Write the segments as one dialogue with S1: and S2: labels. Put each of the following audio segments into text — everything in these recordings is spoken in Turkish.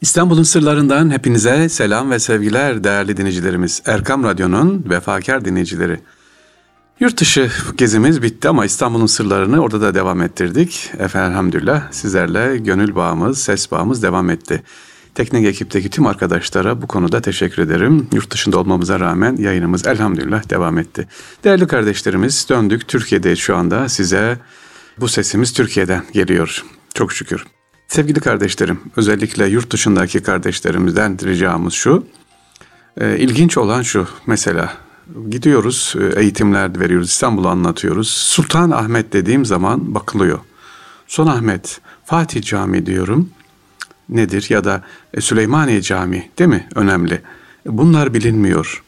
S1: İstanbul'un sırlarından hepinize selam ve sevgiler değerli dinleyicilerimiz. Erkam Radyo'nun vefakar dinleyicileri. Yurt dışı gezimiz bitti ama İstanbul'un sırlarını orada da devam ettirdik. Efendim elhamdülillah sizlerle gönül bağımız, ses bağımız devam etti. Teknik ekipteki tüm arkadaşlara bu konuda teşekkür ederim. Yurt dışında olmamıza rağmen yayınımız elhamdülillah devam etti. Değerli kardeşlerimiz döndük Türkiye'deyiz şu anda. Size bu sesimiz Türkiye'den geliyor. Çok şükür. Sevgili kardeşlerim, özellikle yurt dışındaki kardeşlerimizden ricamız şu. E, ilginç olan şu mesela gidiyoruz e, eğitimler veriyoruz İstanbul'u anlatıyoruz. Sultan Ahmet dediğim zaman bakılıyor. Son Ahmet Fatih Camii diyorum nedir ya da e, Süleymaniye Camii değil mi önemli. Bunlar bilinmiyor.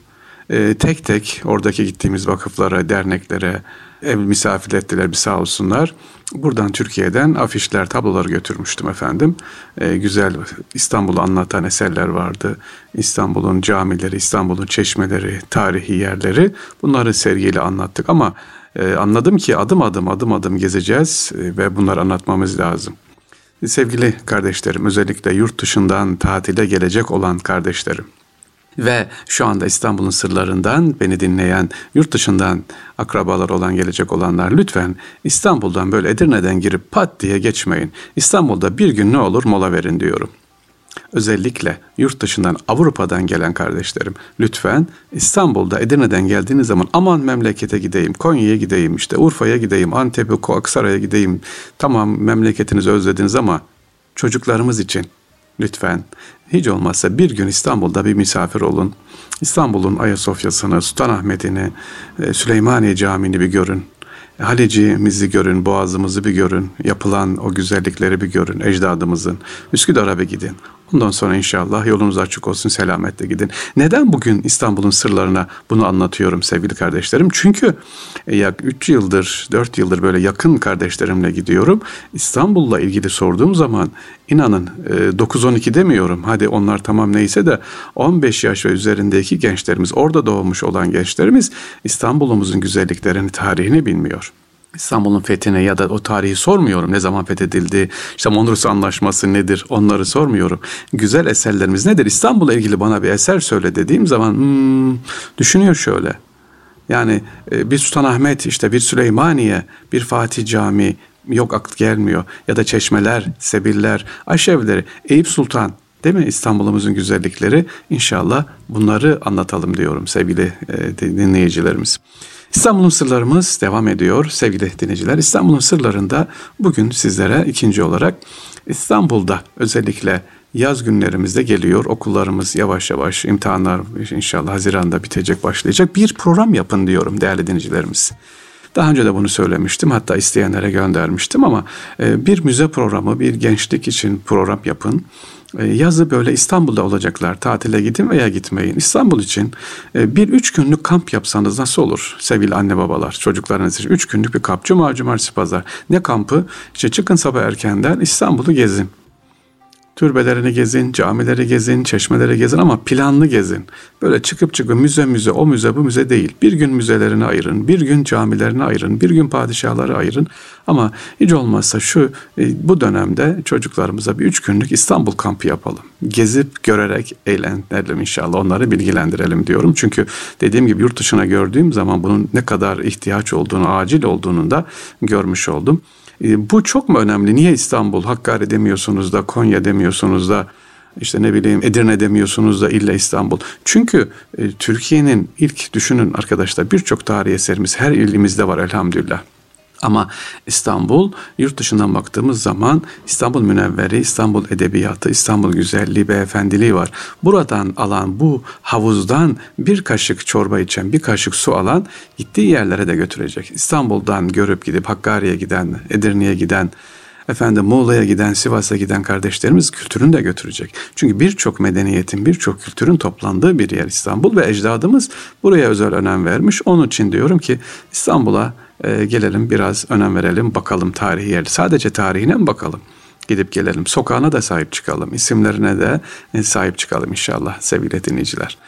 S1: E, tek tek oradaki gittiğimiz vakıflara, derneklere, ev misafir ettiler bir sağ olsunlar. Buradan Türkiye'den afişler, tablolar götürmüştüm efendim. E, güzel İstanbul'u anlatan eserler vardı. İstanbul'un camileri, İstanbul'un çeşmeleri, tarihi yerleri bunları sergiyle anlattık ama e, anladım ki adım adım adım adım gezeceğiz e, ve bunları anlatmamız lazım. Sevgili kardeşlerim özellikle yurt dışından tatile gelecek olan kardeşlerim ve şu anda İstanbul'un sırlarından beni dinleyen yurt dışından akrabalar olan gelecek olanlar lütfen İstanbul'dan böyle Edirne'den girip pat diye geçmeyin. İstanbul'da bir gün ne olur mola verin diyorum. Özellikle yurt dışından Avrupa'dan gelen kardeşlerim lütfen İstanbul'da Edirne'den geldiğiniz zaman aman memlekete gideyim, Konya'ya gideyim, işte Urfa'ya gideyim, Antep'e, Aksaray'a gideyim. Tamam memleketinizi özlediniz ama çocuklarımız için lütfen hiç olmazsa bir gün İstanbul'da bir misafir olun. İstanbul'un Ayasofya'sını, Sultanahmet'ini, e, Süleymaniye Camii'ni bir görün. Halicimizi görün, Boğazımızı bir görün, yapılan o güzellikleri bir görün, ecdadımızın. Üsküdar'a bir gidin. Ondan sonra inşallah yolunuz açık olsun, selametle gidin. Neden bugün İstanbul'un sırlarına bunu anlatıyorum sevgili kardeşlerim? Çünkü yak 3 yıldır, 4 yıldır böyle yakın kardeşlerimle gidiyorum. İstanbul'la ilgili sorduğum zaman inanın 9-12 e, demiyorum. Hadi onlar tamam neyse de 15 yaş ve üzerindeki gençlerimiz, orada doğmuş olan gençlerimiz İstanbul'umuzun güzelliklerini, tarihini bilmiyor. İstanbul'un fethine ya da o tarihi sormuyorum. Ne zaman fethedildi, işte Mondros Anlaşması nedir onları sormuyorum. Güzel eserlerimiz nedir? İstanbul'la ilgili bana bir eser söyle dediğim zaman hmm, düşünüyor şöyle. Yani e, bir Sultanahmet, işte bir Süleymaniye, bir Fatih Camii yok aklı gelmiyor. Ya da çeşmeler, sebiller, aşevleri, Eyüp Sultan değil mi İstanbul'umuzun güzellikleri? İnşallah bunları anlatalım diyorum sevgili e, dinleyicilerimiz. İstanbul'un sırlarımız devam ediyor sevgili dinleyiciler. İstanbul'un sırlarında bugün sizlere ikinci olarak İstanbul'da özellikle yaz günlerimizde geliyor. Okullarımız yavaş yavaş imtihanlar inşallah Haziran'da bitecek başlayacak. Bir program yapın diyorum değerli dinleyicilerimiz. Daha önce de bunu söylemiştim hatta isteyenlere göndermiştim ama e, bir müze programı bir gençlik için program yapın. E, yazı böyle İstanbul'da olacaklar. Tatile gidin veya gitmeyin. İstanbul için e, bir üç günlük kamp yapsanız nasıl olur sevgili anne babalar çocuklarınız için? Üç günlük bir kamp. Cuma, cumartesi, pazar. Ne kampı? İşte çıkın sabah erkenden İstanbul'u gezin. Türbelerini gezin, camileri gezin, çeşmeleri gezin ama planlı gezin. Böyle çıkıp çıkıp müze müze o müze bu müze değil. Bir gün müzelerini ayırın, bir gün camilerini ayırın, bir gün padişahları ayırın. Ama hiç olmazsa şu e, bu dönemde çocuklarımıza bir üç günlük İstanbul kampı yapalım. Gezip görerek eğlenelim inşallah onları bilgilendirelim diyorum. Çünkü dediğim gibi yurt dışına gördüğüm zaman bunun ne kadar ihtiyaç olduğunu, acil olduğunu da görmüş oldum. E, bu çok mu önemli? Niye İstanbul, Hakkari demiyorsunuz da, Konya demiyorsunuz da, işte ne bileyim Edirne demiyorsunuz da illa İstanbul. Çünkü e, Türkiye'nin ilk düşünün arkadaşlar birçok tarihi eserimiz her ilimizde var elhamdülillah. Ama İstanbul yurt dışından baktığımız zaman İstanbul Münevveri, İstanbul Edebiyatı, İstanbul Güzelliği, Beyefendiliği var. Buradan alan bu havuzdan bir kaşık çorba içen, bir kaşık su alan gittiği yerlere de götürecek. İstanbul'dan görüp gidip Hakkari'ye giden, Edirne'ye giden, efendim Muğla'ya giden, Sivas'a giden kardeşlerimiz kültürünü de götürecek. Çünkü birçok medeniyetin, birçok kültürün toplandığı bir yer İstanbul ve ecdadımız buraya özel önem vermiş. Onun için diyorum ki İstanbul'a e, gelelim biraz önem verelim bakalım tarihi yer. Sadece tarihine mi bakalım? Gidip gelelim. Sokağına da sahip çıkalım. isimlerine de e, sahip çıkalım inşallah sevgili dinleyiciler.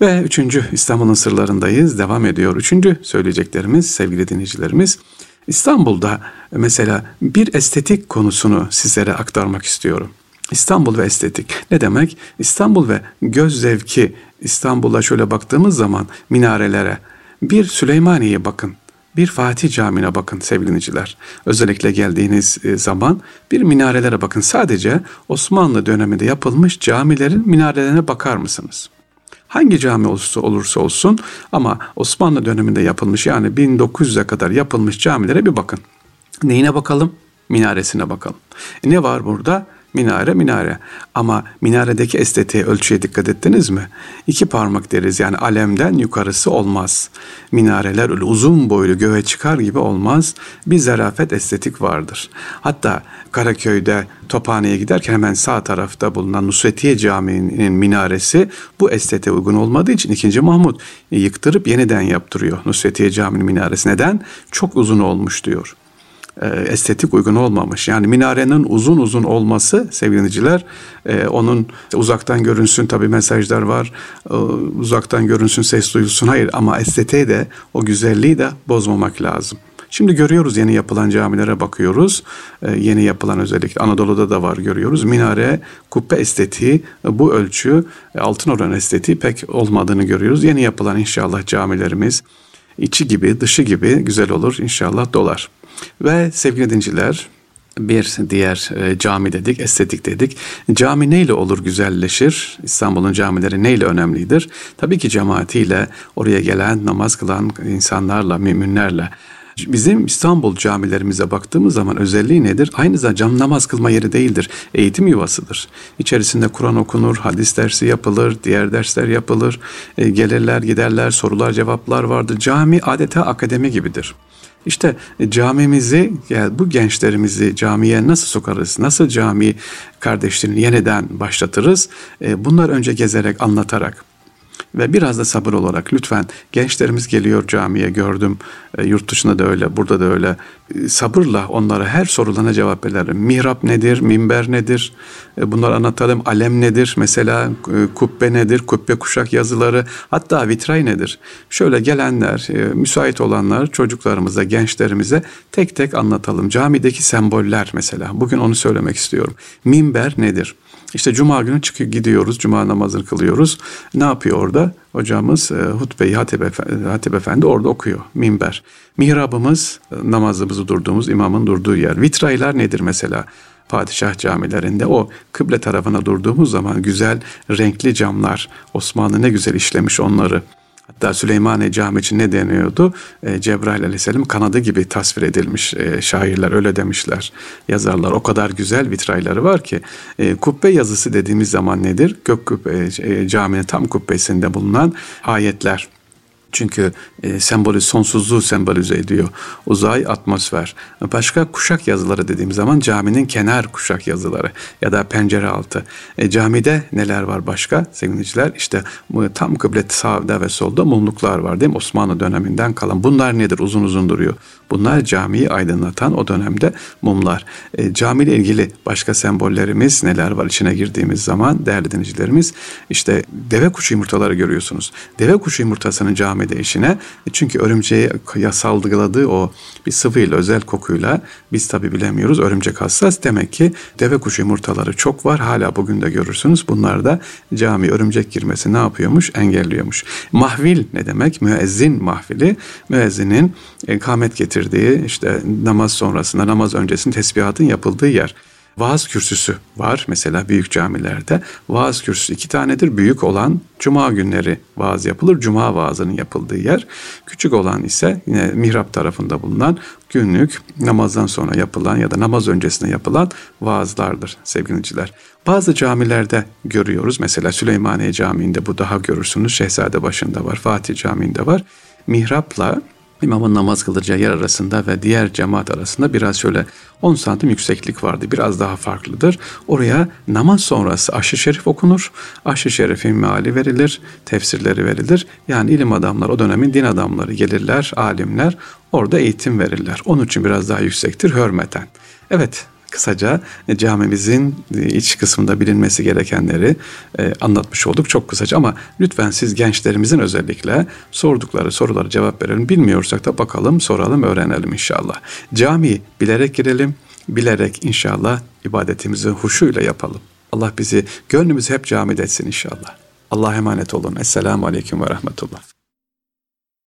S1: Ve üçüncü İstanbul'un sırlarındayız. Devam ediyor. Üçüncü söyleyeceklerimiz sevgili dinleyicilerimiz. İstanbul'da mesela bir estetik konusunu sizlere aktarmak istiyorum. İstanbul ve estetik. Ne demek? İstanbul ve göz zevki. İstanbul'a şöyle baktığımız zaman minarelere. Bir Süleymaniye'ye bakın. Bir Fatih Camii'ne bakın sevgiliciler. Özellikle geldiğiniz e, zaman bir minarelere bakın. Sadece Osmanlı döneminde yapılmış camilerin minarelerine bakar mısınız? Hangi cami olursa olursa olsun ama Osmanlı döneminde yapılmış yani 1900'e kadar yapılmış camilere bir bakın. Neyine bakalım? Minaresine bakalım. E ne var burada? Minare minare. Ama minaredeki estetiğe ölçüye dikkat ettiniz mi? İki parmak deriz yani alemden yukarısı olmaz. Minareler öyle uzun boylu göğe çıkar gibi olmaz. Bir zarafet estetik vardır. Hatta Karaköy'de Tophane'ye giderken hemen sağ tarafta bulunan Nusretiye Camii'nin minaresi bu estetiğe uygun olmadığı için 2. Mahmut yıktırıp yeniden yaptırıyor Nusretiye Camii'nin minaresi. Neden? Çok uzun olmuş diyor. E, estetik uygun olmamış. Yani minarenin uzun uzun olması sevgiliciler e, onun uzaktan görünsün tabi mesajlar var. E, uzaktan görünsün ses duyulsun. Hayır ama estetiği de o güzelliği de bozmamak lazım. Şimdi görüyoruz yeni yapılan camilere bakıyoruz. yeni yapılan özellikle Anadolu'da da var görüyoruz. Minare, kubbe estetiği bu ölçü altın oran estetiği pek olmadığını görüyoruz. Yeni yapılan inşallah camilerimiz içi gibi dışı gibi güzel olur inşallah dolar. Ve sevgili dinciler bir diğer e, cami dedik, estetik dedik. Cami neyle olur güzelleşir? İstanbul'un camileri neyle önemlidir? Tabii ki cemaatiyle, oraya gelen, namaz kılan insanlarla, müminlerle. Bizim İstanbul camilerimize baktığımız zaman özelliği nedir? Aynı zamanda cam namaz kılma yeri değildir. Eğitim yuvasıdır. İçerisinde Kur'an okunur, hadis dersi yapılır, diğer dersler yapılır. E, gelirler, giderler, sorular, cevaplar vardır. Cami adeta akademi gibidir. İşte e, camimizi, yani bu gençlerimizi camiye nasıl sokarız, nasıl cami kardeşliğini yeniden başlatırız? E, bunlar önce gezerek, anlatarak ve biraz da sabır olarak lütfen gençlerimiz geliyor camiye gördüm e, yurt dışında da öyle burada da öyle e, sabırla onlara her sorularına cevap verelim. Mihrap nedir? Minber nedir? E, bunları anlatalım. Alem nedir? Mesela e, kubbe nedir? Kubbe kuşak yazıları hatta vitray nedir? Şöyle gelenler, e, müsait olanlar çocuklarımıza, gençlerimize tek tek anlatalım. Camideki semboller mesela. Bugün onu söylemek istiyorum. Minber nedir? İşte cuma günü çıkıyor gidiyoruz, cuma namazını kılıyoruz. Ne yapıyor orada? Hocamız e, hutbeyi Hatip Efendi, Hatip Efendi orada okuyor, minber. Mihrabımız, e, namazımızı durduğumuz imamın durduğu yer. Vitraylar nedir mesela? padişah camilerinde o kıble tarafına durduğumuz zaman güzel renkli camlar Osmanlı ne güzel işlemiş onları. Hatta Süleymaniye Cami için ne deniyordu? E, Cebrail Aleyhisselam kanadı gibi tasvir edilmiş e, şairler öyle demişler. Yazarlar o kadar güzel vitrayları var ki. E, kubbe yazısı dediğimiz zaman nedir? Gök kubbe, e, caminin tam kubbesinde bulunan ayetler. Çünkü e, sembolü sonsuzluğu sembolize ediyor. Uzay, atmosfer. Başka kuşak yazıları dediğim zaman caminin kenar kuşak yazıları ya da pencere altı. E, camide neler var başka sevgiliciler? İşte tam kıblet sağda ve solda mumluklar var değil mi? Osmanlı döneminden kalan. Bunlar nedir? Uzun uzun duruyor. Bunlar camiyi aydınlatan o dönemde mumlar. E, camiyle ilgili başka sembollerimiz neler var içine girdiğimiz zaman değerli dinleyicilerimiz işte deve kuşu yumurtaları görüyorsunuz. Deve kuşu yumurtasının camide işine e, çünkü örümceğe salgıladığı o bir sıvıyla özel kokuyla biz tabi bilemiyoruz örümcek hassas demek ki deve kuşu yumurtaları çok var hala bugün de görürsünüz bunlar da cami örümcek girmesi ne yapıyormuş engelliyormuş. Mahvil ne demek? Müezzin mahvili müezzinin kamet getir getirdiği işte namaz sonrasında namaz öncesinde tesbihatın yapıldığı yer. Vaaz kürsüsü var mesela büyük camilerde. Vaaz kürsüsü iki tanedir. Büyük olan cuma günleri vaaz yapılır. Cuma vaazının yapıldığı yer. Küçük olan ise yine mihrap tarafında bulunan günlük namazdan sonra yapılan ya da namaz öncesinde yapılan vaazlardır sevgiliciler. Bazı camilerde görüyoruz. Mesela Süleymaniye Camii'nde bu daha görürsünüz. Şehzade başında var. Fatih Camii'nde var. Mihrapla imamın namaz kılacağı yer arasında ve diğer cemaat arasında biraz şöyle 10 santim yükseklik vardı. Biraz daha farklıdır. Oraya namaz sonrası aşı şerif okunur. Aşı şerifin meali verilir, tefsirleri verilir. Yani ilim adamlar, o dönemin din adamları gelirler, alimler orada eğitim verirler. Onun için biraz daha yüksektir hürmeten. Evet, kısaca e, camimizin e, iç kısmında bilinmesi gerekenleri e, anlatmış olduk çok kısaca ama lütfen siz gençlerimizin özellikle sordukları soruları cevap verelim. Bilmiyorsak da bakalım, soralım, öğrenelim inşallah. Cami bilerek girelim, bilerek inşallah ibadetimizi huşuyla yapalım. Allah bizi gönlümüzü hep camide etsin inşallah. Allah'a emanet olun. Esselamu Aleyküm ve Rahmetullah.